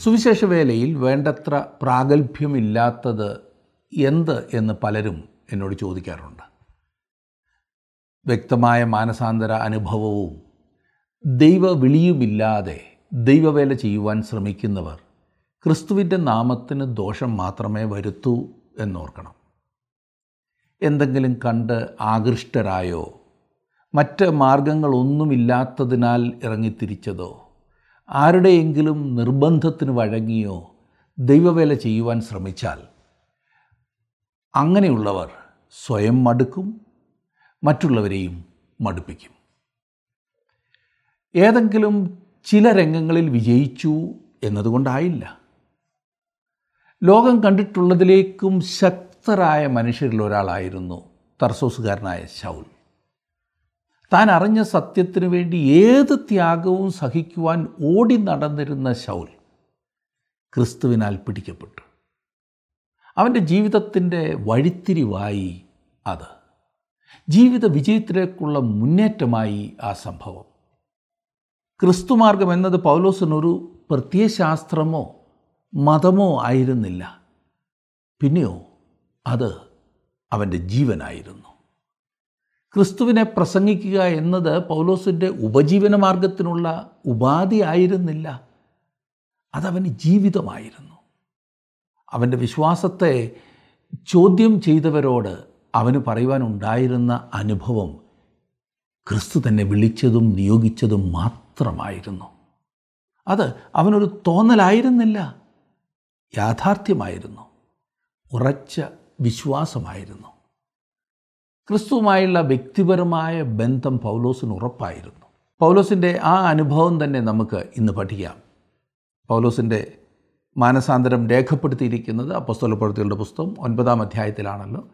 സുവിശേഷ വേലയിൽ വേണ്ടത്ര പ്രാഗൽഭ്യമില്ലാത്തത് എന്ത് എന്ന് പലരും എന്നോട് ചോദിക്കാറുണ്ട്. വ്യക്തമായ മാനസാന്തര അനുഭവവും ദൈവവിളിയുമില്ലാതെ ദൈവവേല ചെയ്യുവാൻ ശ്രമിക്കുന്നവർ ക്രിസ്തുവിന്റെ നാമത്തിന് ദോഷം മാത്രമേ വരുത്തൂ എന്നോർക്കണം. എന്തെങ്കിലും കണ്ട് ആകൃഷ്ടരായോ? മറ്റ് മാർഗങ്ങളൊന്നുമില്ലാത്തതിനാൽ ഇറങ്ങിത്തിരിച്ചതോ? ആരുടെയെങ്കിലും നിർബന്ധത്തിന് വഴങ്ങിയോ ദൈവവേല ചെയ്യുവാൻ ശ്രമിച്ചാൽ അങ്ങനെയുള്ളവർ സ്വയം മടുക്കും മറ്റുള്ളവരെയും മടുപ്പിക്കും. ഏതെങ്കിലും ചില രംഗങ്ങളിൽ വിജയിച്ചു എന്നതുകൊണ്ടായില്ല. ലോകം കണ്ടിട്ടുള്ളതിലേക്കും ശക്തരായ മനുഷ്യരിൽ ഒരാളായിരുന്നു തർസോസുകാരനായ ശൗൽ. താൻ അറിഞ്ഞ സത്യത്തിനു വേണ്ടി ഏത് ത്യാഗവും സഹിക്കുവാൻ ഓടി നടന്നിരുന്ന ശൗൽ ക്രിസ്തുവിനാൽ പിടിക്കപ്പെട്ടു. അവന്റെ ജീവിതത്തിന്റെ വഴിത്തിരിവായി അത്. ജീവിത വിജയത്തിലേക്കുള്ള മുന്നേറ്റമായി ആ സംഭവം. ക്രിസ്തുമാർഗം എന്നത് പൗലോസിനൊരു പ്രത്യയശാസ്ത്രമോ മതമോ ആയിരുന്നില്ല. പിന്നെയോ അത് അവന്റെ ജീവനായിരുന്നു. ക്രിസ്തുവിനെ പ്രസംഗിക്കുക എന്നത് പൗലോസിന്റെ ഉപജീവന മാർഗത്തിനുള്ള ഉപാധി ആയിരുന്നില്ല. അതവന് ജീവിതമായിരുന്നു. അവന്റെ വിശ്വാസത്തെ ചോദ്യം ചെയ്തവരോട് അവന് പറയുവാനുണ്ടായിരുന്ന അനുഭവം ക്രിസ്തു തന്നെ വിളിച്ചതും നിയോഗിച്ചതും മാത്രമായിരുന്നു. അത് അവനൊരു തോന്നലായിരുന്നില്ല. യാഥാർത്ഥ്യമായിരുന്നു. ഉറച്ച വിശ്വാസമായിരുന്നു. ക്രിസ്തുവുമായുള്ള വ്യക്തിപരമായ ബന്ധം പൗലോസിന് ഉറപ്പായിരുന്നു. പൗലോസിന്റെ ആ അനുഭവം തന്നെ നമുക്ക് ഇന്ന് പഠിക്കാം. പൗലോസിന്റെ മാനസാന്തരം രേഖപ്പെടുത്തിയിരിക്കുന്നത് അപ്പസ്തോലപ്രവൃത്തികളുടെ പുസ്തകം ഒൻപതാം അധ്യായത്തിലാണല്ലോ.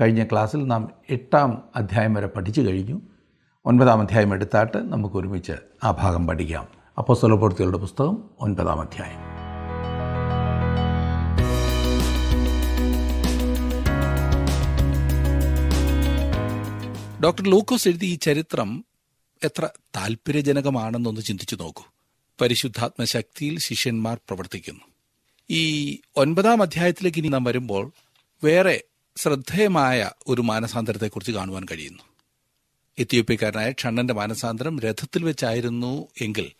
കഴിഞ്ഞ ക്ലാസ്സിൽ നാം എട്ടാം അധ്യായം വരെ പഠിച്ചു കഴിഞ്ഞു. ഒൻപതാം അധ്യായം എടുത്താട്ട് നമുക്ക് ഒരുമിച്ച് ആ ഭാഗം പഠിക്കാം. അപ്പസ്തോലപ്രവൃത്തികളുടെ പുസ്തകം ഒൻപതാം അധ്യായം. ഡോക്ടർ ലൂക്കോസ് എഴുതി ഈ ചരിത്രം എത്ര താല്പര്യജനകമാണെന്നൊന്ന് ചിന്തിച്ചു നോക്കൂ. പരിശുദ്ധാത്മ ശക്തിയിൽ ശിഷ്യന്മാർ പ്രവർത്തിക്കുന്നു. ഈ ഒൻപതാം അധ്യായത്തിലേക്ക് ഇനി നാം വരുമ്പോൾ വേറെ ശ്രദ്ധേയമായ ഒരു മാനസാന്തരത്തെക്കുറിച്ച് കാണുവാൻ കഴിയുന്നു. എത്യോപ്യക്കാരനായ ഷണ്ണന്റെ മാനസാന്തരം രഥത്തിൽ വെച്ചായിരുന്നു എങ്കിൽ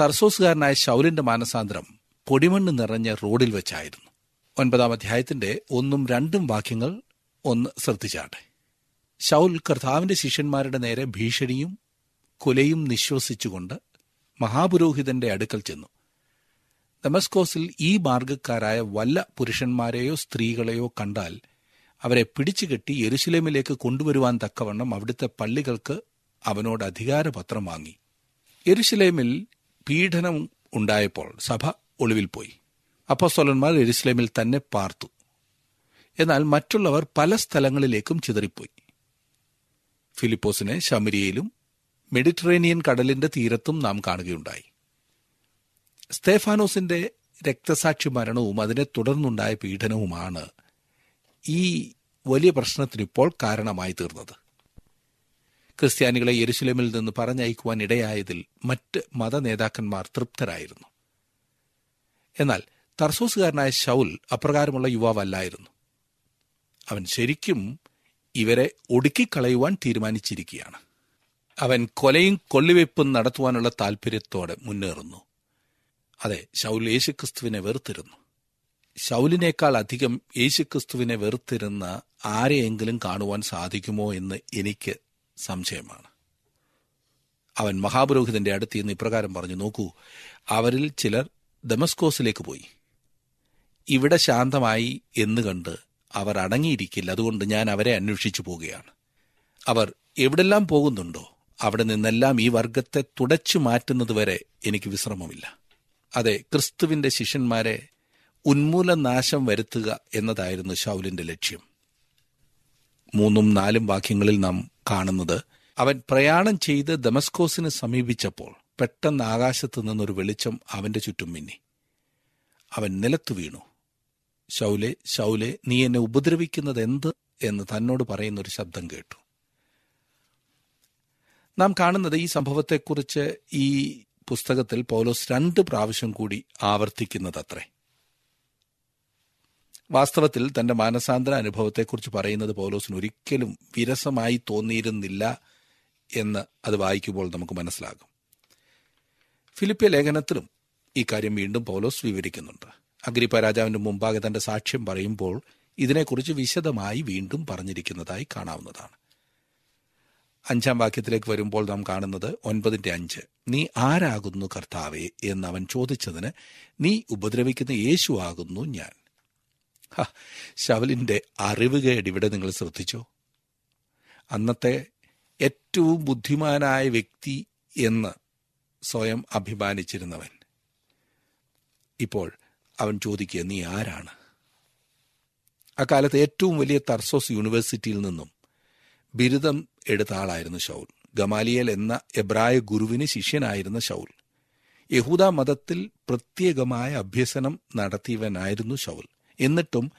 തർസോസുകാരനായ ശൗലിന്റെ മാനസാന്തരം പൊടിമണ്ണ് നിറഞ്ഞ റോഡിൽ വെച്ചായിരുന്നു. ഒൻപതാം അധ്യായത്തിന്റെ ഒന്നും രണ്ടും വാക്യങ്ങൾ ഒന്ന് ശ്രദ്ധിച്ചാട്ടെ. ശൗൽ കർത്താവിന്റെ ശിഷ്യന്മാരുടെ നേരെ ഭീഷണിയും കുലയും നിശ്വസിച്ചുകൊണ്ട് മഹാപുരോഹിതന്റെ അടുക്കൽ ചെന്നു. ദമസ്കോസിൽ ഈ മാർഗക്കാരായ വല്ല പുരുഷന്മാരെയോ സ്ത്രീകളെയോ കണ്ടാൽ അവരെ പിടിച്ചുകെട്ടി യെരുസലേമിലേക്ക് കൊണ്ടുവരുവാൻ തക്കവണ്ണം അവിടുത്തെ പള്ളികൾക്ക് അവനോട് അധികാരപത്രം വാങ്ങി. യെരുസലേമിൽ പീഡനം ഉണ്ടായപ്പോൾ സഭ ഒളിവിൽ പോയി. അപ്പോസ്തോലന്മാർ യെരുസലേമിൽ തന്നെ പാർത്തു. എന്നാൽ മറ്റുള്ളവർ പല സ്ഥലങ്ങളിലേക്കും ചിതറിപ്പോയി. ഫിലിപ്പോസിനെ ശമരിയയിലും മെഡിറ്ററേനിയൻ കടലിന്റെ തീരത്തും നാം കാണുകയുണ്ടായി. സ്തേഫാനോസിന്റെ രക്തസാക്ഷി മരണവും അതിനെ തുടർന്നുണ്ടായ പീഡനവുമാണ് ഈ വലിയ പ്രശ്നത്തിനിപ്പോൾ കാരണമായി തീർന്നത്. ക്രിസ്ത്യാനികളെ യെരുശലേമിൽ നിന്ന് പറഞ്ഞയക്കുവാൻ ഇടയായതിൽ മറ്റ് മതനേതാക്കന്മാർ തൃപ്തരായിരുന്നു. എന്നാൽ തർസോസുകാരനായ ഷൗൽ അപ്രകാരമുള്ള യുവാവല്ലായിരുന്നു. അവൻ ശരിക്കും ഇവരെ ഒടുക്കിക്കളയുവാൻ തീരുമാനിച്ചിരിക്കുകയാണ്. അവൻ കൊലയും കൊള്ളിവെപ്പും നടത്തുവാനുള്ള താൽപ്പര്യത്തോടെ മുന്നേറുന്നു. അതെ ശൗൽ യേശുക്രിസ്തുവിനെ വെറുത്തിരുന്നു. ശൗലിനേക്കാൾ അധികം യേശുക്രിസ്തുവിനെ വെറുത്തിരുന്ന ആരെയെങ്കിലും കാണുവാൻ സാധിക്കുമോ എന്ന് എനിക്ക് സംശയമാണ്. അവൻ മഹാപുരോഹിതന്റെ അടുത്ത് നിന്ന് ഇപ്രകാരം പറഞ്ഞു നോക്കൂ അവരിൽ ചിലർ ദമസ്കോസിലേക്ക് പോയി. ഇവിടെ ശാന്തമായി എന്ന് കണ്ട് അവർ അടങ്ങിയിരിക്കില്ല. അതുകൊണ്ട് ഞാൻ അവരെ അന്വേഷിച്ചു പോവുകയാണ്. അവർ എവിടെല്ലാം പോകുന്നുണ്ടോ അവിടെ നിന്നെല്ലാം ഈ വർഗത്തെ തുടച്ചു മാറ്റുന്നതുവരെ എനിക്ക് വിശ്രമമില്ല. അതെ ക്രിസ്തുവിന്റെ ശിഷ്യന്മാരെ ഉന്മൂലനാശം വരുത്തുക എന്നതായിരുന്നു ഷൗലിന്റെ ലക്ഷ്യം. മൂന്നും നാലും വാക്യങ്ങളിൽ നാം കാണുന്നത് അവൻ പ്രയാണം ചെയ്ത് ദമസ്കോസിന് സമീപിച്ചപ്പോൾ പെട്ടെന്ന് ആകാശത്തു നിന്നൊരു വെളിച്ചം അവന്റെ ചുറ്റും മിന്നി. അവൻ നിലത്തു വീണു. ശൗലെ ശൗലെ നീ എന്നെ ഉപദ്രവിക്കുന്നത് എന്ത് എന്ന് തന്നോട് പറയുന്ന ഒരു ശബ്ദം കേട്ടു. നാം കാണുന്നത് ഈ സംഭവത്തെക്കുറിച്ച് ഈ പുസ്തകത്തിൽ പൗലോസ് രണ്ട് പ്രാവശ്യം കൂടി ആവർത്തിക്കുന്നതത്രേ. വാസ്തവത്തിൽ തന്റെ മാനസാന്തര അനുഭവത്തെക്കുറിച്ച് പറയുന്നത് പൗലോസിന് ഒരിക്കലും വിരസമായി തോന്നിയിരുന്നില്ല എന്ന് അത് വായിക്കുമ്പോൾ നമുക്ക് മനസ്സിലാകും. ഫിലിപ്പിയ ലേഖനത്തിലും ഇക്കാര്യം കാര്യം വീണ്ടും പൗലോസ് വിവരിക്കുന്നുണ്ട്. അഗ്രിപ്പ രാജാവിന്റെ മുമ്പാകെ തന്റെ സാക്ഷ്യം പറയുമ്പോൾ ഇതിനെക്കുറിച്ച് വിശദമായി വീണ്ടും പറഞ്ഞിരിക്കുന്നതായി കാണാവുന്നതാണ്. അഞ്ചാം വാക്യത്തിലേക്ക് വരുമ്പോൾ നാം കാണുന്നത് ഒൻപതിന്റെ അഞ്ച്. നീ ആരാകുന്നു കർത്താവേ? എന്ന് അവൻ ചോദിച്ചതിന് നീ ഉപദ്രവിക്കുന്ന യേശു ആകുന്നു ഞാൻ. ശവലിന്റെ അറിവുകേട് ഇവിടെ നിങ്ങൾ ശ്രദ്ധിച്ചോ? അന്നത്തെ ഏറ്റവും ബുദ്ധിമാനായ വ്യക്തി എന്ന് സ്വയം അഭിമാനിച്ചിരുന്നവൻ. ഇപ്പോൾ അവൻ ചോദിക്കുക നീ ആരാണ്? അക്കാലത്ത് ഏറ്റവും വലിയ തർസോസ് യൂണിവേഴ്സിറ്റിയിൽ നിന്നും ബിരുദം എടുത്ത ആളായിരുന്നു ഷൗൽ ഗമാലിയൽ എന്ന എബ്രായ ഗുരുവിന് ശിഷ്യനായിരുന്ന ഷൗൽ യഹൂദ മതത്തിൽ പ്രത്യേകമായ അഭ്യസനം നടത്തിയവനായിരുന്നു ഷൗൽ എന്നിട്ടും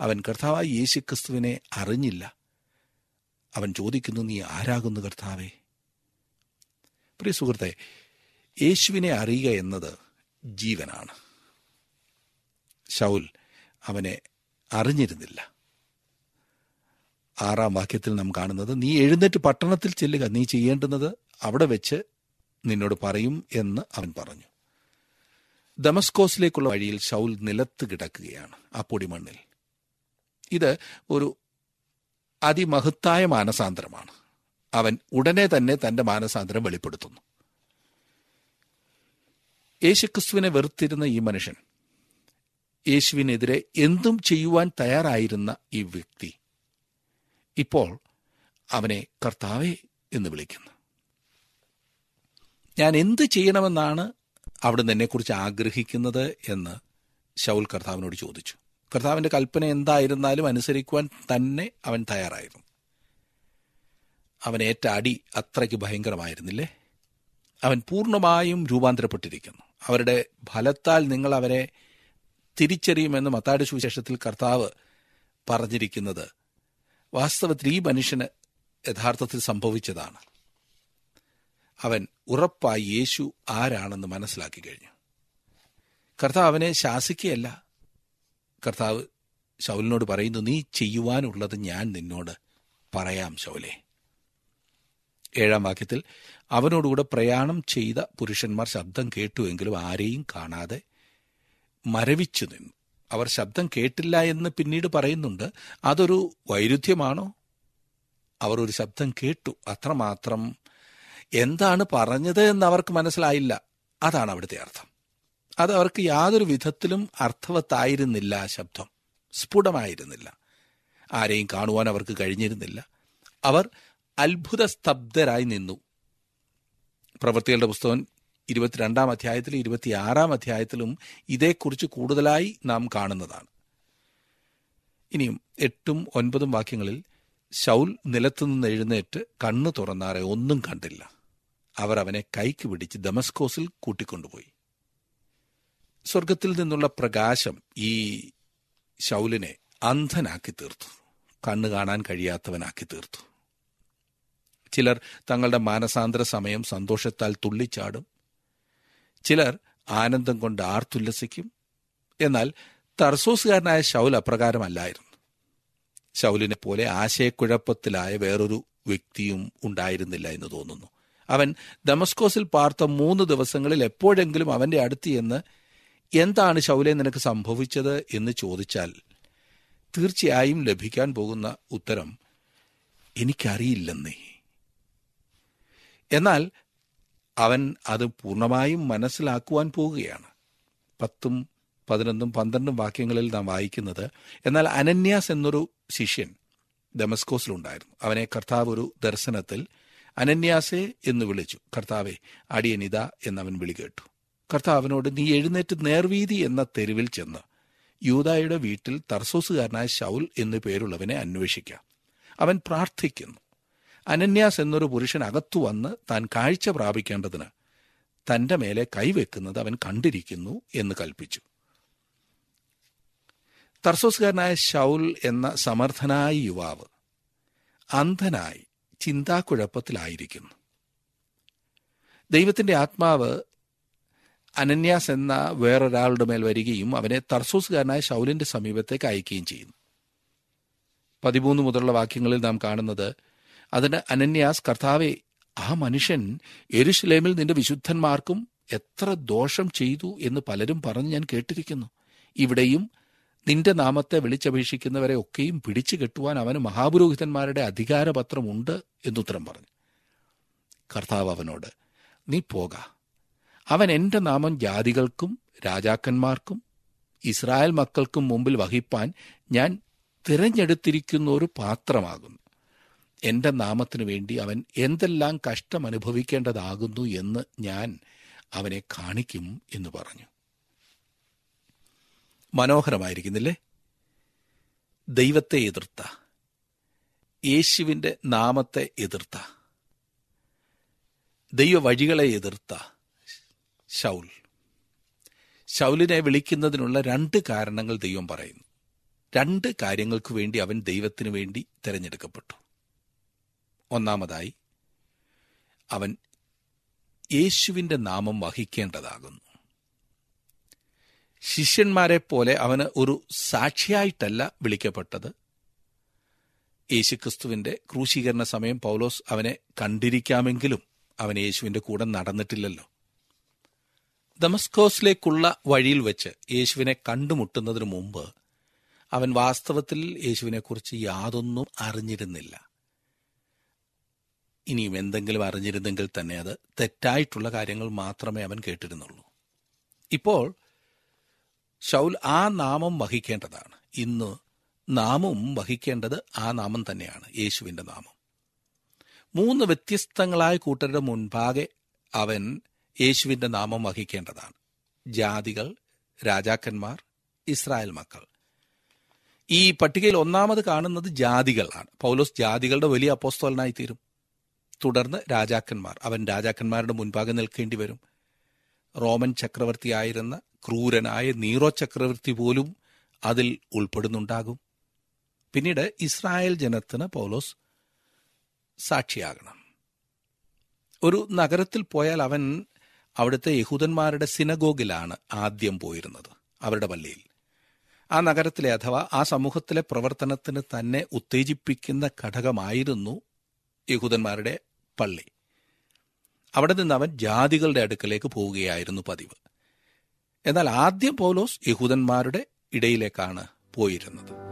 അവൻ കർത്താവായ യേശുക്രിസ്തുവിനെ അറിഞ്ഞില്ല. അവൻ ചോദിക്കുന്നു നീ ആരാകുന്നു കർത്താവേ? പ്രിയ സുഹൃത്തെ യേശുവിനെ അറിയുക എന്നത് ജീവനാണ്. ഷൗൽ അവനെ അറിഞ്ഞിരുന്നില്ല. ആറാം വാക്യത്തിൽ നാം കാണുന്നത് നീ എഴുന്നേറ്റ് പട്ടണത്തിൽ ചെല്ലുക. നീ ചെയ്യേണ്ടുന്നത് അവിടെ വെച്ച് നിന്നോട് പറയും എന്ന് അവൻ പറഞ്ഞു. ദമസ്കോസിലേക്കുള്ള വഴിയിൽ ഷൗൽ നിലത്ത് കിടക്കുകയാണ് ആ പൊടിമണ്ണിൽ. ഇത് ഒരു അതിമഹത്തായ മാനസാന്തരമാണ്. അവൻ ഉടനെ തന്നെ തന്റെ മാനസാന്തരം വെളിപ്പെടുത്തുന്നു. യേശുക്രിസ്തുവിനെ വെറുത്തിരുന്ന ഈ മനുഷ്യൻ യേശുവിനെതിരെ എന്തും ചെയ്യുവാൻ തയ്യാറായിരുന്ന ഈ വ്യക്തി ഇപ്പോൾ അവനെ കർത്താവെ എന്ന് വിളിക്കുന്നു. ഞാൻ എന്ത് ചെയ്യണമെന്നാണ് അവിടുന്ന് എന്നെക്കുറിച്ച് ആഗ്രഹിക്കുന്നത് എന്ന് ശൗൽ കർത്താവിനോട് ചോദിച്ചു. കർത്താവിന്റെ കൽപ്പന എന്തായിരുന്നാലും അനുസരിക്കുവാൻ തന്നെ അവൻ തയ്യാറായിരുന്നു. അവൻ ഏറ്റ അടി അത്രയ്ക്ക് ഭയങ്കരമായിരുന്നില്ലേ? അവൻ പൂർണമായും രൂപാന്തരപ്പെട്ടിരിക്കുന്നു. അവരുടെ ഫലത്താൽ നിങ്ങൾ അവരെ തിരിച്ചറിയുമെന്ന് മത്താട് സുവിശേഷത്തിൽ കർത്താവ് പറഞ്ഞിരിക്കുന്നത്. വാസ്തവത്തിൽ ഈ മനുഷ്യന് യഥാർത്ഥത്തിൽ സംഭവിച്ചതാണ്. അവൻ ഉറപ്പായി യേശു ആരാണെന്ന് മനസ്സിലാക്കി കഴിഞ്ഞു. കർത്താവ് അവനെ ശാസിക്കുകയല്ല. കർത്താവ് ശൗലിനോട് പറയുന്നു നീ ചെയ്യുവാനുള്ളത് ഞാൻ നിന്നോട് പറയാം ശൗലേ. ഏഴാം വാക്യത്തിൽ അവനോടുകൂടെ പ്രയാണം ചെയ്ത പുരുഷന്മാർ ശബ്ദം കേട്ടുവെങ്കിലും ആരെയും കാണാതെ മരവിച്ചു നിന്നു. അവർ ശബ്ദം കേട്ടില്ല എന്ന് പിന്നീട് പറയുന്നുണ്ട്. അതൊരു വൈരുദ്ധ്യമാണോ? അവർ ഒരു ശബ്ദം കേട്ടു. അത്രമാത്രം എന്താണ് പറഞ്ഞത് എന്ന് അവർക്ക് മനസ്സിലായില്ല. അതാണ് അവിടുത്തെ അർത്ഥം. അത് അവർക്ക് യാതൊരു വിധത്തിലും അർത്ഥവത്തായിരുന്നില്ല ശബ്ദം. സ്ഫുടമായിരുന്നില്ല. ആരെയും കാണുവാൻ അവർക്ക് കഴിഞ്ഞിരുന്നില്ല. അവർ അത്ഭുത സ്തബ്ധരായി നിന്നു. പ്രവൃത്തികളുടെ പുസ്തകം ഇരുപത്തിരണ്ടാം അധ്യായത്തിലും ഇരുപത്തിയാറാം അധ്യായത്തിലും ഇതേക്കുറിച്ച് കൂടുതലായി നാം കാണുന്നതാണ്. ഇനിയും എട്ടും ഒൻപതും വാക്യങ്ങളിൽ ശൗൽ നിലത്തുനിന്ന് എഴുന്നേറ്റ് കണ്ണു തുറന്നാറെ ഒന്നും കണ്ടില്ല. അവർ അവനെ കൈക്ക് പിടിച്ച് ദമസ്കോസിൽ കൂട്ടിക്കൊണ്ടുപോയി. സ്വർഗത്തിൽ നിന്നുള്ള പ്രകാശം ഈ ശൗലിനെ അന്ധനാക്കി തീർത്തു. കണ്ണു കാണാൻ കഴിയാത്തവനാക്കി തീർത്തു. ചിലർ തങ്ങളുടെ മാനസാന്തര സമയം സന്തോഷത്താൽ തുള്ളിച്ചാടും. ചിലർ ആനന്ദം കൊണ്ട് ആർത്തുല്ലസിക്കും. എന്നാൽ തർസോസുകാരനായ ശൗൽ അപ്രകാരമല്ലായിരുന്നു. ശൗലിനെ പോലെ ആശയക്കുഴപ്പത്തിലായ വേറൊരു വ്യക്തിയും ഉണ്ടായിരുന്നില്ല എന്ന് തോന്നുന്നു. അവൻ ദമസ്കോസിൽ പാർത്ത മൂന്ന് ദിവസങ്ങളിൽ എപ്പോഴെങ്കിലും അവന്റെ അടുത്ത് എന്ന് എന്താണ് ശൗലെ നിനക്ക് സംഭവിച്ചത്? എന്ന് ചോദിച്ചാൽ തീർച്ചയായും ലഭിക്കാൻ പോകുന്ന ഉത്തരം എനിക്കറിയില്ലെന്നേ. എന്നാൽ അവൻ അത് പൂർണമായും മനസ്സിലാക്കുവാൻ പോവുകയാണ്. പത്തും പതിനൊന്നും പന്ത്രണ്ടും വാക്യങ്ങളിൽ നാം വായിക്കുന്നത് എന്നാൽ അനന്യാസ് എന്നൊരു ശിഷ്യൻ ഡെമസ്കോസിലുണ്ടായിരുന്നു അവനെ കർത്താവ് ഒരു ദർശനത്തിൽ അനന്യാസെ എന്ന് വിളിച്ചു. കർത്താവെ അടിയനിത എന്നവൻ വിളി കേട്ടു. കർത്താവിനോട് നീ എഴുന്നേറ്റ് നേർവീതി എന്ന തെരുവിൽ ചെന്ന് യൂതായുടെ വീട്ടിൽ തർസോസുകാരനായ ഷൗൽ എന്നു പേരുള്ളവനെ അന്വേഷിക്കാം. അവൻ പ്രാർത്ഥിക്കുന്നു. അനന്യാസ് എന്നൊരു പുരുഷൻ അകത്തു വന്ന് താൻ കാഴ്ച പ്രാപിക്കേണ്ടതിന് തന്റെ മേലെ കൈവെക്കുന്നത് അവൻ കണ്ടിരിക്കുന്നു എന്ന് കൽപ്പിച്ചു. തർസോസുകാരനായ ഷൗൽ എന്ന സമർത്ഥനായ യുവാവ് അന്ധനായി ചിന്താക്കുഴപ്പത്തിലായിരിക്കുന്നു. ദൈവത്തിന്റെ ആത്മാവ് അനന്യാസ് എന്ന വേറൊരാളുടെ മേൽ വരികയും അവനെ തർസൂസുകാരനായ ശൗലിന്റെ സമീപത്തേക്ക് അയക്കുകയും ചെയ്യുന്നു. പതിമൂന്ന് മുതലുള്ള വാക്യങ്ങളിൽ നാം കാണുന്നത് അതിന് അനന്യാസ് കർത്താവെ ആ മനുഷ്യൻ എരുഷലേമിൽ നിന്റെ വിശുദ്ധന്മാർക്കും എത്ര ദോഷം ചെയ്തു എന്ന് പലരും പറഞ്ഞ് ഞാൻ കേട്ടിരിക്കുന്നു. ഇവിടെയും നിന്റെ നാമത്തെ വിളിച്ചപേക്ഷിക്കുന്നവരെ ഒക്കെയും പിടിച്ചു കെട്ടുവാൻ അവന് മഹാപുരോഹിതന്മാരുടെ അധികാരപത്രമുണ്ട് എന്നുത്തരം പറഞ്ഞു. കർത്താവ് അവനോട് നീ പോക. അവൻ എന്റെ നാമം ജാതികൾക്കും രാജാക്കന്മാർക്കും ഇസ്രായേൽ മക്കൾക്കും മുമ്പിൽ വഹിപ്പാൻ ഞാൻ തിരഞ്ഞെടുത്തിരിക്കുന്ന ഒരു പാത്രമാകുന്നു. എന്റെ നാമത്തിനു വേണ്ടി അവൻ എന്തെല്ലാം കഷ്ടം അനുഭവിക്കേണ്ടതാകുന്നു എന്ന് ഞാൻ അവനെ കാണിക്കും എന്ന് പറഞ്ഞു. മനോഹരമായിരിക്കുന്നില്ലേ? ദൈവത്തെ എതിർത്ത. യേശുവിന്റെ നാമത്തെ എതിർത്ത. ദൈവവഴികളെ എതിർത്ത ശൗൽ. ശൗലിനെ വിളിക്കുന്നതിനുള്ള രണ്ട് കാരണങ്ങൾ ദൈവം പറയുന്നു. രണ്ട് കാര്യങ്ങൾക്ക് വേണ്ടി അവൻ ദൈവത്തിനു വേണ്ടി തിരഞ്ഞെടുക്കപ്പെട്ടു. ഒന്നാമതായി അവൻ യേശുവിന്റെ നാമം വഹിക്കേണ്ടതാകുന്നു. ശിഷ്യന്മാരെ പോലെ അവന് ഒരു സാക്ഷിയായിട്ടല്ല വിളിക്കപ്പെട്ടത്. യേശുക്രിസ്തുവിന്റെ ക്രൂശീകരണ സമയം പൗലോസ് അവനെ കണ്ടിരിക്കാമെങ്കിലും അവൻ യേശുവിന്റെ കൂടെ നടന്നിട്ടില്ലല്ലോ. ദമസ്കോസിലേക്കുള്ള വഴിയിൽ വെച്ച് യേശുവിനെ കണ്ടുമുട്ടുന്നതിന് മുമ്പ് അവൻ വാസ്തവത്തിൽ യേശുവിനെക്കുറിച്ച് യാതൊന്നും അറിഞ്ഞിരുന്നില്ല. ഇനിയും എന്തെങ്കിലും അറിഞ്ഞിരുന്നെങ്കിൽ തന്നെ അത് തെറ്റായിട്ടുള്ള കാര്യങ്ങൾ മാത്രമേ അവൻ കേട്ടിരുന്നുള്ളൂ. ഇപ്പോൾ ഷൗൽ ആ നാമം വഹിക്കേണ്ടതാണ്. ഇന്ന് നാമും വഹിക്കേണ്ടത് ആ നാമം തന്നെയാണ് യേശുവിന്റെ നാമം. മൂന്ന് വ്യത്യസ്തങ്ങളായ കൂട്ടരുടെ മുൻപാകെ അവൻ യേശുവിന്റെ നാമം വഹിക്കേണ്ടതാണ്. ജാതികൾ രാജാക്കന്മാർ ഇസ്രായേൽ മക്കൾ. ഈ പട്ടികയിൽ ഒന്നാമത് കാണുന്നത് ജാതികളാണ്. പൗലോസ് ജാതികളുടെ വലിയ അപ്പോസ്തോലനായി തീരും തുടർന്ന് രാജാക്കന്മാർ അവൻ രാജാക്കന്മാരുടെ മുൻപാകെ നിൽക്കേണ്ടി വരും. റോമൻ ചക്രവർത്തിയായിരുന്ന ക്രൂരനായ നീറോ ചക്രവർത്തി പോലും അതിൽ ഉൾപ്പെടുന്നുണ്ടാകും. പിന്നീട് ഇസ്രായേൽ ജനത്തിന് പൗലോസ് സാക്ഷിയാകണം. ഒരു നഗരത്തിൽ പോയാൽ അവൻ അവിടുത്തെ യഹൂദന്മാരുടെ സിനഗോഗിലാണ് ആദ്യം പോയിരുന്നത് അവരുടെ പള്ളിയിൽ. ആ നഗരത്തിലെ അഥവാ ആ സമൂഹത്തിലെ പ്രവർത്തനത്തിന് തന്നെ ഉത്തേജിപ്പിക്കുന്ന ഘടകമായിരുന്നു യഹൂദന്മാരുടെ പള്ളി. അവിടെ നിന്ന് അവൻ ജാതികളുടെ അടുക്കലേക്ക് പോവുകയായിരുന്നു പതിവ്. എന്നാൽ ആദ്യം പൗലോസ് യഹൂദന്മാരുടെ ഇടയിലേക്കാണ് പോയിരുന്നത്.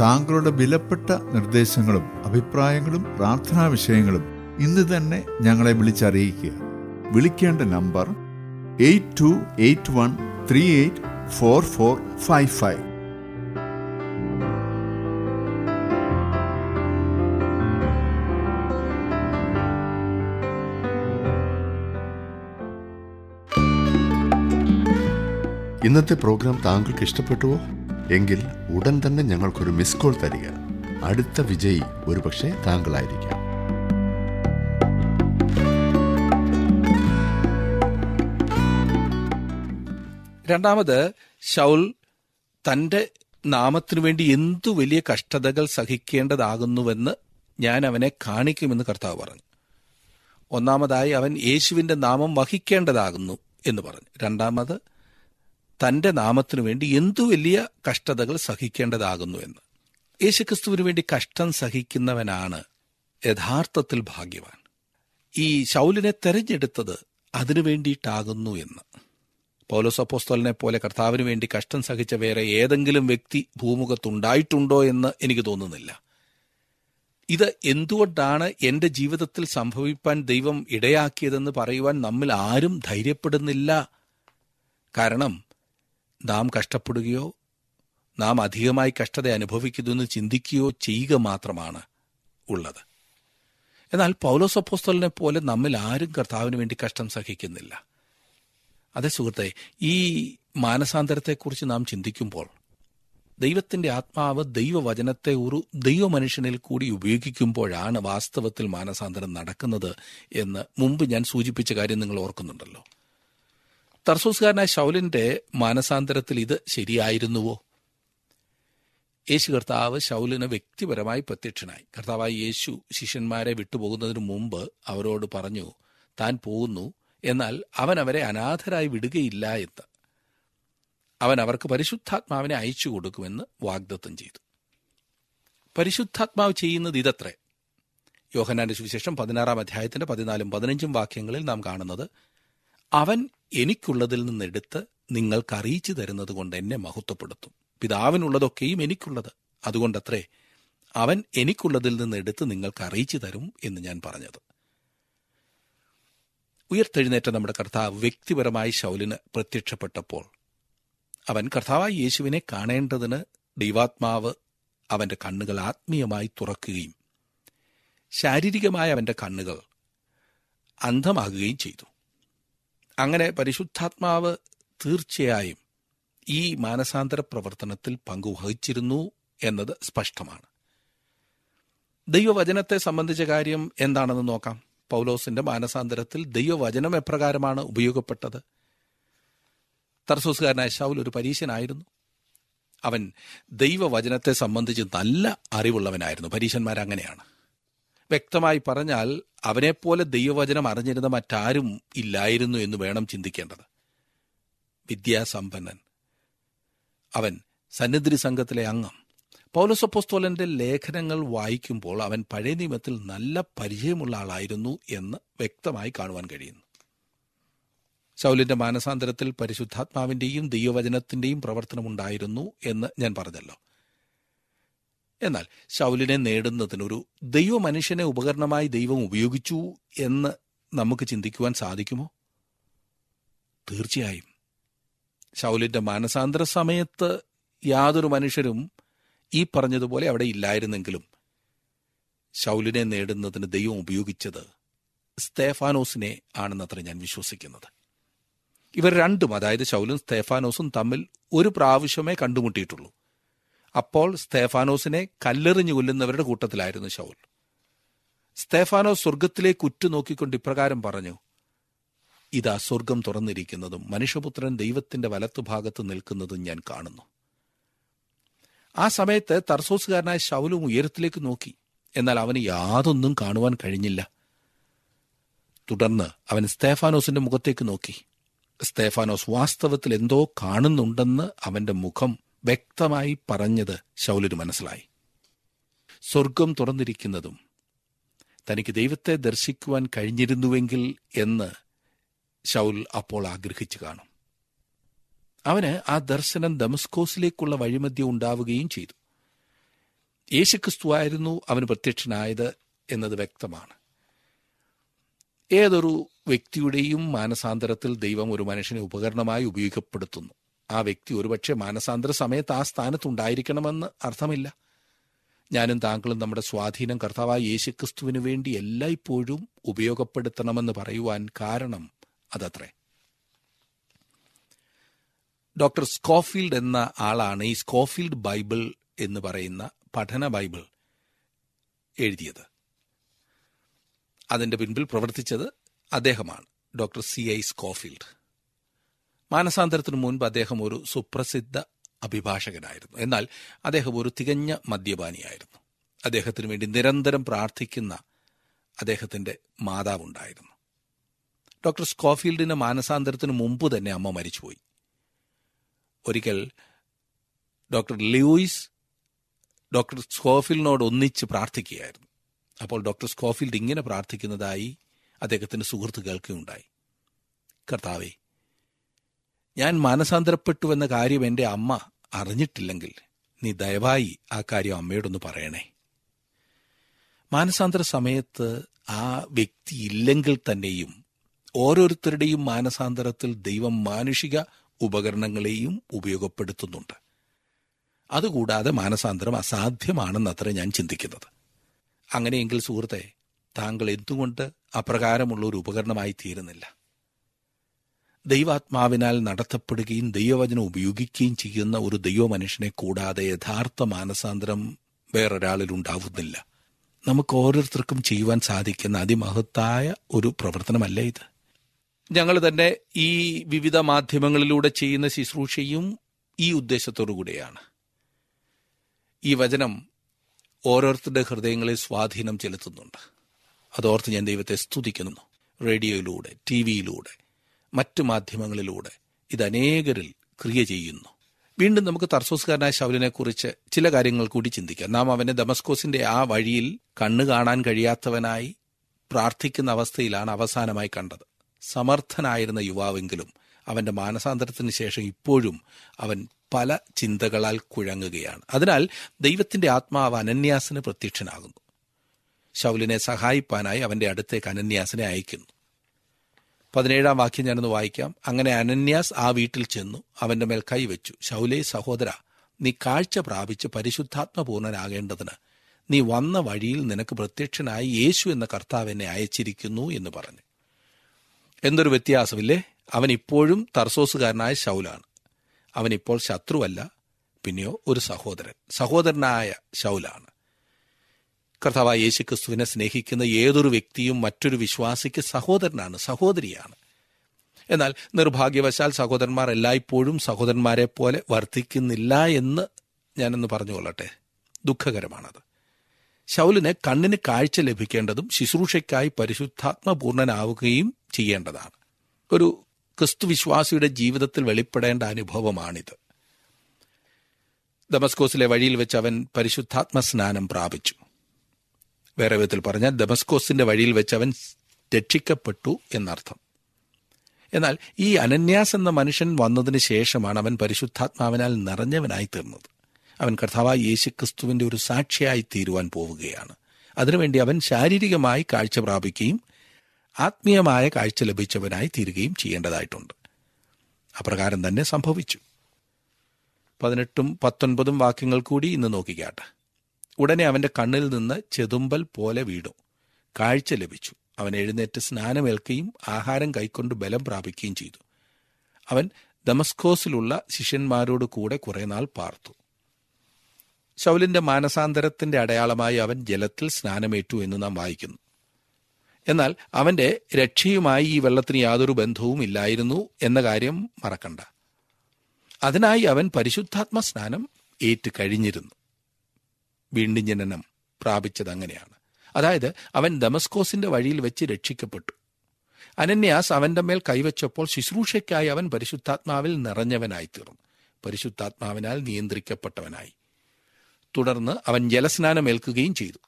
താങ്കളുടെ വിലപ്പെട്ട നിർദ്ദേശങ്ങളും അഭിപ്രായങ്ങളും പ്രാർത്ഥനാ വിഷയങ്ങളും ഇന്ന് തന്നെ ഞങ്ങളെ വിളിച്ചറിയിക്കുക. വിളിക്കേണ്ട number eight two eight one three eight four four five five. ഇന്നത്തെ പ്രോഗ്രാം താങ്കൾക്ക് ഇഷ്ടപ്പെട്ടുവോ? എങ്കിൽ ഉടൻ തന്നെ ഞങ്ങൾക്കൊരു മിസ് കോൾ തരിക. അടുത്ത വിജയി ഒരുപക്ഷെ താങ്കളായിരിക്കാം. രണ്ടാമത് ശൗൽ തന്റെ നാമത്തിനു വേണ്ടി എന്തു വലിയ കഷ്ടതകൾ സഹിക്കേണ്ടതാകുന്നുവെന്ന് ഞാൻ അവനെ കാണിക്കുമെന്ന് കർത്താവ് പറഞ്ഞു. ഒന്നാമതായി അവൻ യേശുവിന്റെ നാമം വഹിക്കേണ്ടതാകുന്നു എന്ന് പറഞ്ഞു. രണ്ടാമത് തന്റെ നാമത്തിനു വേണ്ടി എന്തു വലിയ കഷ്ടതകൾ സഹിക്കേണ്ടതാകുന്നു എന്ന്. യേശുക്രിസ്തുവിനു വേണ്ടി കഷ്ടം സഹിക്കുന്നവനാണ് യഥാർത്ഥത്തിൽ ഭാഗ്യവാൻ. ഈ ശൗലിനെ തെരഞ്ഞെടുത്തത് അതിനു വേണ്ടിയിട്ടാകുന്നു എന്ന്. പൗലോസ് അപ്പോസ്തോലിനെ പോലെ കർത്താവിന് വേണ്ടി കഷ്ടം സഹിച്ച വേറെ ഏതെങ്കിലും വ്യക്തി ഭൂമുഖത്തുണ്ടായിട്ടുണ്ടോ എന്ന് എനിക്ക് തോന്നുന്നില്ല. ഇത് എന്തുകൊണ്ടാണ് എന്റെ ജീവിതത്തിൽ സംഭവിപ്പാൻ ദൈവം ഇടയാക്കിയതെന്ന് പറയുവാൻ നമ്മിൽ ആരും ധൈര്യപ്പെടുന്നില്ല? കാരണം നാം കഷ്ടപ്പെടുകയോ നാം അധികമായി കഷ്ടത അനുഭവിക്കുന്നു എന്ന് ചിന്തിക്കുകയോ ചെയ്യുക മാത്രമാണ് ഉള്ളത്. എന്നാൽ പൗലോസ് അപ്പോസ്തലിനെ പോലെ നമ്മിൽ ആരും കർത്താവിന് വേണ്ടി കഷ്ടം സഹിക്കുന്നില്ല. അതെ സുഹൃത്തെ ഈ മാനസാന്തരത്തെക്കുറിച്ച് നാം ചിന്തിക്കുമ്പോൾ ദൈവത്തിന്റെ ആത്മാവ് ദൈവവചനത്തെ ഒരു ദൈവമനുഷ്യനിൽ കൂടി ഉപയോഗിക്കുമ്പോഴാണ് വാസ്തവത്തിൽ മാനസാന്തരം നടക്കുന്നത് എന്ന് മുമ്പ് ഞാൻ സൂചിപ്പിച്ച കാര്യം നിങ്ങൾ ഓർക്കുന്നുണ്ടല്ലോ. തർസൂസ്കാരനായ ശൗലിന്റെ മാനസാന്തരത്തിൽ ഇത് ശരിയായിരുന്നുവോ? യേശു കർത്താവ് ശൗലിന് വ്യക്തിപരമായി പ്രത്യക്ഷനായി. കർത്താവായ യേശു ശിഷ്യന്മാരെ വിട്ടുപോകുന്നതിന് മുമ്പ് അവരോട് പറഞ്ഞു താൻ പോകുന്നു എന്നാൽ അവൻ അവരെ അനാഥരായി വിടുകയില്ല എന്ന്. അവൻ അവർക്ക് പരിശുദ്ധാത്മാവിനെ അയച്ചു കൊടുക്കുമെന്ന് വാഗ്ദത്തം ചെയ്തു. പരിശുദ്ധാത്മാവ് ചെയ്യുന്നത് ഇതത്രേ. യോഹനാന്റെ സുവിശേഷം പതിനാറാം അധ്യായത്തിന്റെ പതിനാലും പതിനഞ്ചും വാക്യങ്ങളിൽ നാം കാണുന്നത് അവൻ എനിക്കുള്ളതിൽ നിന്നെടുത്ത് നിങ്ങൾക്ക് അറിയിച്ചു തരുന്നത് കൊണ്ട് എന്നെ മഹത്വപ്പെടുത്തും. പിതാവിനുള്ളതൊക്കെയും എനിക്കുള്ളത്. അതുകൊണ്ടത്രേ അവൻ എനിക്കുള്ളതിൽ നിന്നെടുത്ത് നിങ്ങൾക്ക് അറിയിച്ചു തരും എന്ന് ഞാൻ പറഞ്ഞത്. ഉയർത്തെഴുന്നേറ്റ നമ്മുടെ കർത്താവ് വ്യക്തിപരമായി ശൗലിന് പ്രത്യക്ഷപ്പെട്ടപ്പോൾ അവൻ കർത്താവായ യേശുവിനെ കാണേണ്ടതിന് ദൈവാത്മാവ് അവന്റെ കണ്ണുകൾ ആത്മീയമായി തുറക്കുകയും ശാരീരികമായ അവന്റെ കണ്ണുകൾ അന്ധമാകുകയും ചെയ്തു. അങ്ങനെ പരിശുദ്ധാത്മാവ് തീർച്ചയായും ഈ മാനസാന്തര പ്രവർത്തനത്തിൽ പങ്കുവഹിച്ചിരുന്നു എന്നത് സ്പഷ്ടമാണ്. ദൈവവചനത്തെ സംബന്ധിച്ച കാര്യം എന്താണെന്ന് നോക്കാം. പൗലോസിന്റെ മാനസാന്തരത്തിൽ ദൈവവചനം എപ്രകാരമാണ് ഉപയോഗപ്പെട്ടത്? തർസോസുകാരനായ ശൗൽ ഒരു പരീശനായിരുന്നു. അവൻ ദൈവവചനത്തെ സംബന്ധിച്ച് നല്ല അറിവുള്ളവനായിരുന്നു. പരീശന്മാർ അങ്ങനെയാണ് വ്യക്തമായി പറഞ്ഞാൽ അവനെപ്പോലെ ദൈവവചനം അറിഞ്ഞിരുന്ന മറ്റാരും ഇല്ലായിരുന്നു എന്ന് വേണം ചിന്തിക്കേണ്ടത്. വിദ്യാസമ്പന്നൻ. അവൻ സന്നിധി സംഘത്തിലെ അംഗം. പൗലസപ്പോസ്തോലന്റെ ലേഖനങ്ങൾ വായിക്കുമ്പോൾ അവൻ പഴയ നിയമത്തിൽ നല്ല പരിചയമുള്ള ആളായിരുന്നു എന്ന് വ്യക്തമായി കാണുവാൻ കഴിയുന്നു. ശൗലിന്റെ മാനസാന്തരത്തിൽ പരിശുദ്ധാത്മാവിന്റെയും ദൈവവചനത്തിന്റെയും പ്രവർത്തനമുണ്ടായിരുന്നു എന്ന് ഞാൻ പറഞ്ഞല്ലോ. എന്നാൽ ശൗലിനെ നേടുന്നതിനൊരു ദൈവ മനുഷ്യനെ ഉപകരണമായി ദൈവം ഉപയോഗിച്ചു എന്ന് നമുക്ക് ചിന്തിക്കുവാൻ സാധിക്കുമോ? തീർച്ചയായും. ശൗലിന്റെ മാനസാന്തര സമയത്ത് യാതൊരു മനുഷ്യരും ഈ പറഞ്ഞതുപോലെ അവിടെ ഇല്ലായിരുന്നെങ്കിലും ശൗലിനെ നേടുന്നതിന് ദൈവം ഉപയോഗിച്ചത് സ്തേഫാനോസിനെ ആണെന്നത്ര ഞാൻ വിശ്വസിക്കുന്നത്. ഇവർ രണ്ടും അതായത് ശൗലും സ്തേഫാനോസും തമ്മിൽ ഒരു പ്രാവശ്യമേ കണ്ടുമുട്ടിയിട്ടുള്ളൂ. അപ്പോൾ സ്തേഫാനോസിനെ കല്ലെറിഞ്ഞു കൊല്ലുന്നവരുടെ കൂട്ടത്തിലായിരുന്നു ശൗൽ. സ്തേഫാനോസ് സ്വർഗത്തിലേക്ക് ഉറ്റുനോക്കിക്കൊണ്ട് ഇപ്രകാരം പറഞ്ഞു ഇതാ സ്വർഗം തുറന്നിരിക്കുന്നതും മനുഷ്യപുത്രൻ ദൈവത്തിന്റെ വലത്തുഭാഗത്ത് നിൽക്കുന്നതും ഞാൻ കാണുന്നു. ആ സമയത്ത് തർസോസുകാരനായ ശൗലും ഉയരത്തിലേക്ക് നോക്കി എന്നാൽ അവന് യാതൊന്നും കാണുവാൻ കഴിഞ്ഞില്ല. തുടർന്ന് അവൻ സ്തേഫാനോസിന്റെ മുഖത്തേക്ക് നോക്കി. സ്തേഫാനോസ് വാസ്തവത്തിൽ എന്തോ കാണുന്നുണ്ടെന്ന് അവന്റെ മുഖം വ്യക്തമായി പറഞ്ഞത് ശൗലിന് മനസ്സിലായി. സ്വർഗം തുറന്നിരിക്കുന്നതും തനിക്ക് ദൈവത്തെ ദർശിക്കുവാൻ കഴിഞ്ഞിരുന്നുവെങ്കിൽ എന്ന് ശൗൽ അപ്പോൾ ആഗ്രഹിച്ചു കാണും. അവന് ആ ദർശനം ദമസ്കോസിലേക്കുള്ള വഴിമധ്യ ഉണ്ടാവുകയും ചെയ്തു. യേശുക്രിസ്തുവായിരുന്നു അവന് പ്രത്യക്ഷനായത് എന്നത് വ്യക്തമാണ്. ഏതൊരു വ്യക്തിയുടെയും മാനസാന്തരത്തിൽ ദൈവം ഒരു മനുഷ്യനെ ഉപകരണമായി ഉപയോഗപ്പെടുത്തുന്നു. ആ വ്യക്തി ഒരുപക്ഷെ മാനസാന്തര സമയത്ത് ആ സ്ഥാനത്തുണ്ടായിരിക്കണമെന്ന് അർത്ഥമില്ല. ഞാനും താങ്കളും നമ്മുടെ സ്വാധീനം കർത്താവായ യേശുക്രിസ്തുവിനു വേണ്ടി എല്ലായ്പ്പോഴും ഉപയോഗപ്പെടുത്തണമെന്ന് പറയുവാൻ കാരണം അതത്രേ. ഡോക്ടർ സ്കോഫീൽഡ് എന്ന ആളാണ് ഈ സ്കോഫീൽഡ് ബൈബിൾ എന്ന് പറയുന്ന പഠന ബൈബിൾ എഴുതിയത്. അതിന്റെ പിൻപിൽ പ്രവർത്തിച്ചത് അദ്ദേഹമാണ് ഡോക്ടർ സി ഐ സ്കോഫീൽഡ്. മാനസാന്തരത്തിനു മുൻപ് അദ്ദേഹം ഒരു സുപ്രസിദ്ധ അഭിഭാഷകനായിരുന്നു. എന്നാൽ അദ്ദേഹം ഒരു തികഞ്ഞ മദ്യപാനിയായിരുന്നു. അദ്ദേഹത്തിന് വേണ്ടി നിരന്തരം പ്രാർത്ഥിക്കുന്ന അദ്ദേഹത്തിന്റെ മാതാവുണ്ടായിരുന്നു. ഡോക്ടർ സ്കോഫീൽഡിന്റെ മാനസാന്തരത്തിന് മുമ്പ് തന്നെ അമ്മ മരിച്ചുപോയി. ഒരിക്കൽ ഡോക്ടർ ലൂയിസ് ഡോക്ടർ സ്കോഫീൽഡിനോട് ഒന്നിച്ച് പ്രാർത്ഥിക്കുകയായിരുന്നു. അപ്പോൾ ഡോക്ടർ സ്കോഫീൽഡ് ഇങ്ങനെ പ്രാർത്ഥിക്കുന്നതായി അദ്ദേഹത്തിന്റെ സുഹൃത്ത് കേൾക്കുകയുണ്ടായി. കർത്താവേ ഞാൻ മാനസാന്തരപ്പെട്ടു എന്ന കാര്യം എന്റെ അമ്മ അറിഞ്ഞിട്ടില്ലെങ്കിൽ നീ ദയവായി ആ കാര്യം അമ്മയോടൊന്ന് പറയണേ. മാനസാന്തര സമയത്ത് ആ വ്യക്തി ഇല്ലെങ്കിൽ തന്നെയും ഓരോരുത്തരുടെയും മാനസാന്തരത്തിൽ ദൈവം മാനുഷിക ഉപകരണങ്ങളെയും ഉപയോഗപ്പെടുത്തുന്നുണ്ട്. അതുകൂടാതെ മാനസാന്തരം അസാധ്യമാണെന്നത്ര ഞാൻ ചിന്തിക്കുന്നത്. അങ്ങനെയെങ്കിൽ സുഹൃത്തെ താങ്കൾ എന്തുകൊണ്ട് അപ്രകാരമുള്ള ഒരു ഉപകരണമായി തീരുന്നില്ല? ദൈവാത്മാവിനാൽ നടത്തപ്പെടുകയും ദൈവവചനം ഉപയോഗിക്കുകയും ചെയ്യുന്ന ഒരു ദൈവമനുഷ്യനെ കൂടാതെ യഥാർത്ഥ മാനസാന്തരം വേറൊരാളിൽ ഉണ്ടാവുന്നില്ല നമുക്ക് ഓരോരുത്തർക്കും ചെയ്യുവാൻ സാധിക്കുന്ന അതിമഹത്തായ ഒരു പ്രവർത്തനമല്ല ഇത്? ഞങ്ങൾ തന്നെ ഈ വിവിധ മാധ്യമങ്ങളിലൂടെ ചെയ്യുന്ന ശുശ്രൂഷയും ഈ ഉദ്ദേശത്തോടു കൂടെയാണ്. ഈ വചനം ഓരോരുത്തരുടെ ഹൃദയങ്ങളിൽ സ്വാധീനം ചെലുത്തുന്നുണ്ട്. അതോർത്ത് ഞാൻ ദൈവത്തെ സ്തുതിക്കുന്നു. റേഡിയോയിലൂടെ ടി വിയിലൂടെ മറ്റു മാധ്യമങ്ങളിലൂടെ ഇത് അനേകരിൽ ക്രിയ ചെയ്യുന്നു. വീണ്ടും നമുക്ക് തർസോസ്കാരനായ ശൗലിനെ കുറിച്ച് ചില കാര്യങ്ങൾ കൂടി ചിന്തിക്കാം. നാം അവനെ ദമസ്കോസിന്റെ ആ വഴിയിൽ കണ്ണു കാണാൻ കഴിയാത്തവനായി പ്രാർത്ഥിക്കുന്ന അവസ്ഥയിലാണ് അവസാനമായി കണ്ടത്. സമർത്ഥനായിരുന്ന യുവാവെങ്കിലും അവന്റെ മാനസാന്തരത്തിന് ശേഷം ഇപ്പോഴും അവൻ പല ചിന്തകളാൽ കുഴങ്ങുകയാണ്. അതിനാൽ ദൈവത്തിന്റെ ആത്മാവ് അനന്യാസിന് പ്രത്യക്ഷനാകുന്നു. ശൗലിനെ സഹായിപ്പാനായി അവന്റെ അടുത്തേക്ക് അനന്യാസിനെ അയക്കുന്നു. പതിനേഴാം വാക്യം ഞാനൊന്ന് വായിക്കാം. അങ്ങനെ അനന്യാസ് ആ വീട്ടിൽ ചെന്നു അവന്റെ മേൽ കൈവച്ചു ശൗലേ സഹോദര നീ കാഴ്ച പ്രാപിച്ച് പരിശുദ്ധാത്മപൂർണനാകേണ്ടതിന് നീ വന്ന വഴിയിൽ നിനക്ക് പ്രത്യക്ഷനായി യേശു എന്ന കർത്താവ് എന്നെ അയച്ചിരിക്കുന്നു എന്ന് പറഞ്ഞു. എന്തൊരു വ്യത്യാസമില്ലേ? അവൻ ഇപ്പോഴും തർസോസുകാരനായ ശൗലാണ്. അവനിപ്പോൾ ശത്രുവല്ല പിന്നെയോ ഒരു സഹോദരൻ. സഹോദരനായ ശൗലാണ്. കർത്താവായ യേശു ക്രിസ്തുവിനെ സ്നേഹിക്കുന്ന ഏതൊരു വ്യക്തിയും മറ്റൊരു വിശ്വാസിക്ക് സഹോദരനാണ് സഹോദരിയാണ്. എന്നാൽ നിർഭാഗ്യവശാൽ സഹോദരന്മാർ എല്ലായ്പ്പോഴും സഹോദരന്മാരെ പോലെ വർത്തിക്കുന്നില്ല എന്ന് ഞാനൊന്ന് പറഞ്ഞുകൊള്ളട്ടെ. ദുഃഖകരമാണത്. ശൗലിന് കണ്ണിന് കാഴ്ച ലഭിക്കേണ്ടതും ശുശ്രൂഷയ്ക്കായി പരിശുദ്ധാത്മപൂർണനാവുകയും ചെയ്യേണ്ടതാണ്. ഒരു ക്രിസ്തുവിശ്വാസിയുടെ ജീവിതത്തിൽ വെളിപ്പെടേണ്ട അനുഭവമാണിത്. ദമസ്കോസിലെ വഴിയിൽ വെച്ച് അവൻ പരിശുദ്ധാത്മ സ്നാനം പ്രാപിച്ചു. വേറെ വിധത്തിൽ പറഞ്ഞാൽ ദമസ്കോസിന്റെ വഴിയിൽ വെച്ച് അവൻ രക്ഷിക്കപ്പെട്ടു എന്നർത്ഥം. എന്നാൽ ഈ അനന്യാസ് എന്ന മനുഷ്യൻ വന്നതിന് ശേഷമാണ് അവൻ പരിശുദ്ധാത്മാവിനാൽ നിറഞ്ഞവനായി തീർന്നത്. അവൻ കർത്താവായ യേശു ക്രിസ്തുവിന്റെ ഒരു സാക്ഷിയായി തീരുവാൻ പോവുകയാണ്. അതിനുവേണ്ടി അവൻ ശാരീരികമായി കാഴ്ച പ്രാപിക്കുകയും ആത്മീയമായ കാഴ്ച ലഭിച്ചവനായി തീരുകയും ചെയ്യേണ്ടതായിട്ടുണ്ട്. അപ്രകാരം തന്നെ സംഭവിച്ചു. പതിനെട്ടും പത്തൊൻപതും വാക്യങ്ങൾ കൂടി ഇന്ന് നോക്കിക്കാട്ടെ. ഉടനെ അവന്റെ കണ്ണിൽ നിന്ന് ചെതുമ്പൽ പോലെ വീണു. കാഴ്ച ലഭിച്ചു. അവൻ എഴുന്നേറ്റ് സ്നാനമേൽക്കുകയും ആഹാരം കൈക്കൊണ്ട് ബലം പ്രാപിക്കുകയും ചെയ്തു. അവൻ ദമസ്കോസിലുള്ള ശിഷ്യന്മാരോട് കൂടെ കുറെ നാൾ പാർത്തു. ശൗലിന്റെ മാനസാന്തരത്തിന്റെ അടയാളമായി അവൻ ജലത്തിൽ സ്നാനമേറ്റു എന്ന് നാം വായിക്കുന്നു. എന്നാൽ അവന്റെ രക്ഷയുമായി ഈ വെള്ളത്തിന് യാതൊരു ബന്ധവും ഇല്ലായിരുന്നു എന്ന കാര്യം മറക്കണ്ട. അതിനായി അവൻ പരിശുദ്ധാത്മ സ്നാനം ഏറ്റ് കഴിഞ്ഞിരുന്നു. വീണ്ടും ജനനം പ്രാപിച്ചത് അങ്ങനെയാണ്. അതായത് അവൻ ദമസ്കോസിന്റെ വഴിയിൽ വെച്ച് രക്ഷിക്കപ്പെട്ടു. അനന്യാസ് അവന്റെ മേൽ കൈവച്ചപ്പോൾ ശുശ്രൂഷയ്ക്കായി അവൻ പരിശുദ്ധാത്മാവിൽ നിറഞ്ഞവനായി തീർന്നു പരിശുദ്ധാത്മാവിനാൽ നിയന്ത്രിക്കപ്പെട്ടവനായി. തുടർന്ന് അവൻ ജലസ്നാനമേൽക്കുകയും ചെയ്തു.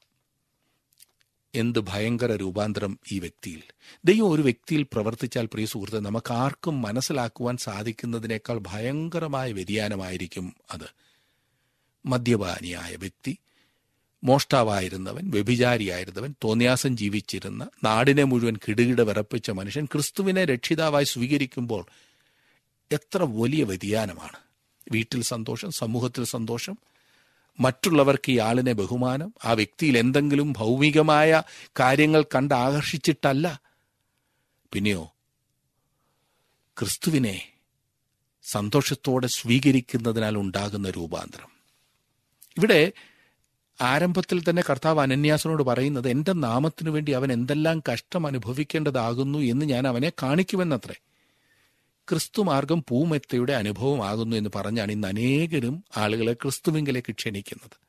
എന്ത് ഭയങ്കര രൂപാന്തരം ഈ വ്യക്തിയിൽ. ദൈവം ഒരു വ്യക്തിയിൽ പ്രവർത്തിച്ചാൽ പ്രിയ സുഹൃത്ത് നമുക്ക് ആർക്കും മനസ്സിലാക്കുവാൻ സാധിക്കുന്നതിനേക്കാൾ ഭയങ്കരമായ വ്യതിയാനമായിരിക്കും അത്. മദ്യപാനിയായ വ്യക്തി മോഷ്ടാവായിരുന്നവൻ വ്യഭിചാരിയായിരുന്നവൻ തോന്നിയാസം ജീവിച്ചിരുന്ന നാടിനെ മുഴുവൻ കിടുകിട വിറപ്പിച്ച മനുഷ്യൻ ക്രിസ്തുവിനെ രക്ഷിതാവായി സ്വീകരിക്കുമ്പോൾ എത്ര വലിയ വ്യതിയാനമാണ്. വീട്ടിൽ സന്തോഷം സമൂഹത്തിൽ സന്തോഷം മറ്റുള്ളവർക്ക് ഈ ആളിനെ ബഹുമാനം ആ വ്യക്തിയിൽ എന്തെങ്കിലും ഭൗമികമായ കാര്യങ്ങൾ കണ്ട് ആകർഷിച്ചിട്ടല്ല. പിന്നെയോ ക്രിസ്തുവിനെ സന്തോഷത്തോടെ സ്വീകരിക്കുന്നതിനാൽ ഉണ്ടാകുന്ന രൂപാന്തരം. ഇവിടെ ആരംഭത്തിൽ തന്നെ കർത്താവ് അനന്യാസനോട് പറയുന്നത് എന്റെ നാമത്തിനു വേണ്ടി അവൻ എന്തെല്ലാം കഷ്ടം അനുഭവിക്കേണ്ടതാകുന്നു എന്ന് ഞാൻ അവനെ കാണിക്കുമെന്നത്രേ. ക്രിസ്തുമാർഗം പൂമെത്തയുടെ അനുഭവമാകുന്നു എന്ന് പറഞ്ഞാണ് ഇന്ന് അനേകരും ആളുകളെ ക്രിസ്തുവിങ്കിലേക്ക് ക്ഷണിക്കുന്നത്.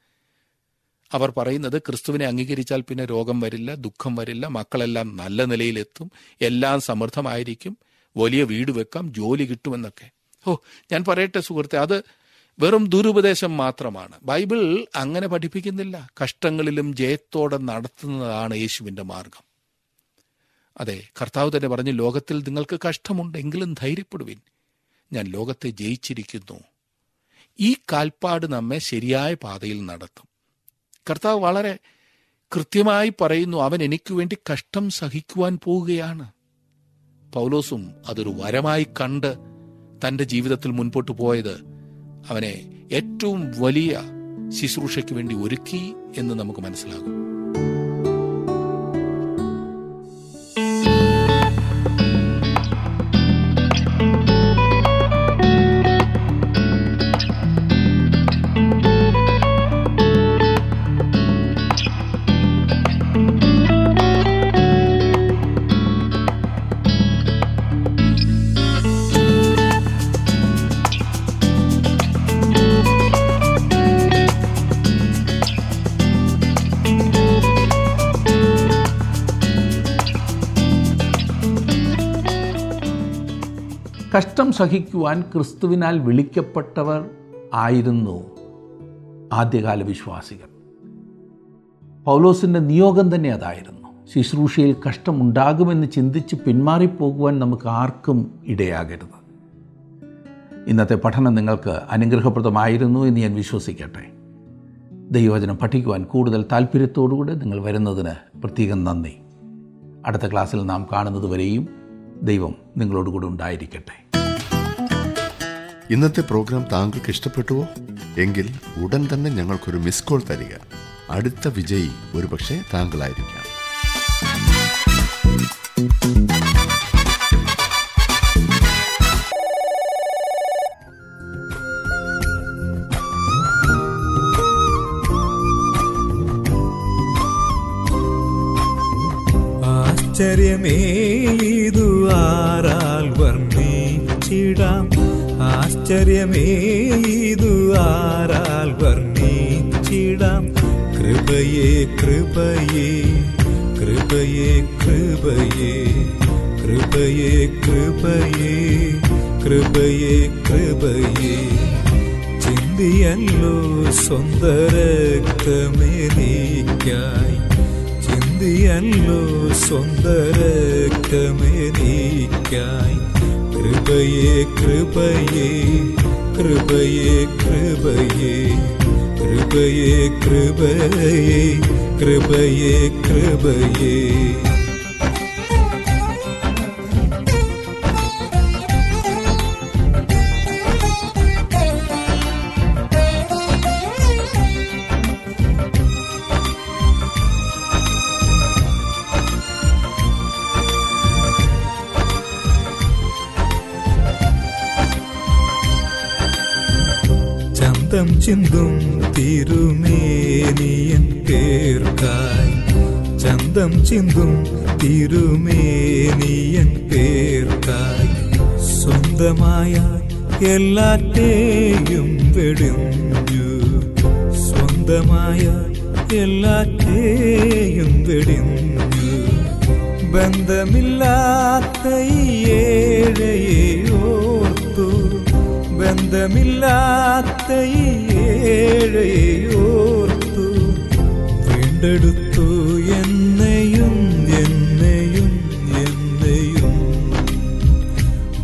അവർ പറയുന്നത് ക്രിസ്തുവിനെ അംഗീകരിച്ചാൽ പിന്നെ രോഗം വരില്ല ദുഃഖം വരില്ല മക്കളെല്ലാം നല്ല നിലയിലെത്തും എല്ലാം സമൃദ്ധമായിരിക്കും വലിയ വീട് വെക്കാം ജോലി കിട്ടുമെന്നൊക്കെ. ഓ ഞാൻ പറയട്ടെ സുഹൃത്തെ അത് വെറും ദുരുപദേശം മാത്രമാണ്. ബൈബിൾ അങ്ങനെ പഠിപ്പിക്കുന്നില്ല. കഷ്ടങ്ങളിലും ജയത്തോടെ നടത്തുന്നതാണ് യേശുവിന്റെ മാർഗം. അതെ കർത്താവ് തന്നെ പറഞ്ഞു ലോകത്തിൽ നിങ്ങൾക്ക് കഷ്ടമുണ്ടെങ്കിലും ധൈര്യപ്പെടുവിൻ. ഞാൻ ലോകത്തെ ജയിച്ചിരിക്കുന്നു. ഈ കാൽപ്പാട് നമ്മെ ശരിയായ പാതയിൽ നടത്തും. കർത്താവ് വളരെ കൃത്യമായി പറയുന്നു അവൻ എനിക്ക് വേണ്ടി കഷ്ടം സഹിക്കുവാൻ പോവുകയാണ്. പൗലോസും അതൊരു വരമായി കണ്ട് തന്റെ ജീവിതത്തിൽ മുൻപോട്ട് പോയത് അവനെ ഏറ്റവും വലിയ ശുശ്രൂഷയ്ക്ക് വേണ്ടി ഒരുക്കി എന്ന് നമുക്ക് മനസ്സിലാകും. കഷ്ടം സഹിക്കുവാൻ ക്രിസ്തുവിനാൽ വിളിക്കപ്പെട്ടവർ ആയിരുന്നു ആദ്യകാല വിശ്വാസികൾ. പൗലോസിന്റെ നിയോഗം തന്നെ അതായിരുന്നു. ശുശ്രൂഷയിൽ കഷ്ടമുണ്ടാകുമെന്ന് ചിന്തിച്ച് പിന്മാറിപ്പോകുവാൻ നമുക്ക് ആർക്കും ഇടയാകരുത്. ഇന്നത്തെ പഠനം നിങ്ങൾക്ക് അനുഗ്രഹപ്രദമായിരുന്നു എന്ന് ഞാൻ വിശ്വസിക്കട്ടെ. ദൈവവചനം പഠിക്കുവാൻ കൂടുതൽ താല്പര്യത്തോടുകൂടെ നിങ്ങൾ വരുന്നതിന് പ്രത്യേകം നന്ദി. അടുത്ത ക്ലാസ്സിൽ നാം കാണുന്നത് വരെയും ദൈവം നിങ്ങളോട് കൂടെ ഉണ്ടായിരിക്കട്ടെ. ഇന്നത്തെ പ്രോഗ്രാം താങ്കൾക്ക് ഇഷ്ടപ്പെട്ടുവോ? എങ്കിൽ ഉടൻ തന്നെ ഞങ്ങൾക്കൊരു മിസ് കോൾ തരിക. അടുത്ത വിജയി ഒരുപക്ഷെ താങ്കളായിരിക്കാം. ആശ്ചര്യമേ ഇതു ആരാൽ വർണിച്ചിടാം ആശ്ചര്യമേതു ആരാൽ വർണിച്ചിടാം കൃപയേ കൃപയേ കൃപയേ കൃപയേ കൃപയേ കൃപയേ കൃപയേ കൃപയേ. ചിന്തിയല്ലോ സ്വന്ത രക്തമേനിക്കായി ചിന്തിയല്ലോ സ്വന്ത രക്തമെനിക്കായി കൃപയെ കൃപയെ കൃപയെ കൃപയെ കൃപയെ കൃപയെ കൃപയെ കൃപയേ. ചന്തം ചിന്തും തിരുമേനിയൻ പേർക്കായി. ചന്തം ചിന്തും തിരുമേനിയൻ പേർക്കായി. സ്വന്തമായ എല്ലാറ്റേയും വെടിഞ്ഞു. സ്വന്തമായ എല്ലാറ്റേയും വെടിഞ്ഞു. ബന്ധമില്ലാത്ത ഈ ഓർത്തു. ബന്ധമില്ലാത്ത വീണ്ടെടുത്തു എന്നെയും എന്നെയും എന്നെയും.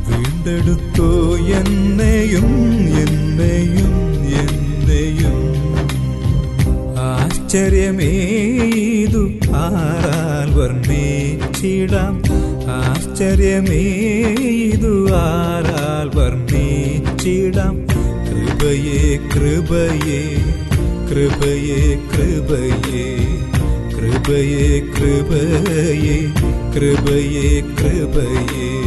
വീണ്ടെടുത്തു എന്നെയും എന്നെയും എന്നെയും. ആശ്ചര്യമേതു? ആരാൽ വർണിച്ചിടാം? കൃപയേ കൃപയേ കൃപയേ കൃപയേ കൃപയേ കൃപയേ കൃപയേ കൃപയേ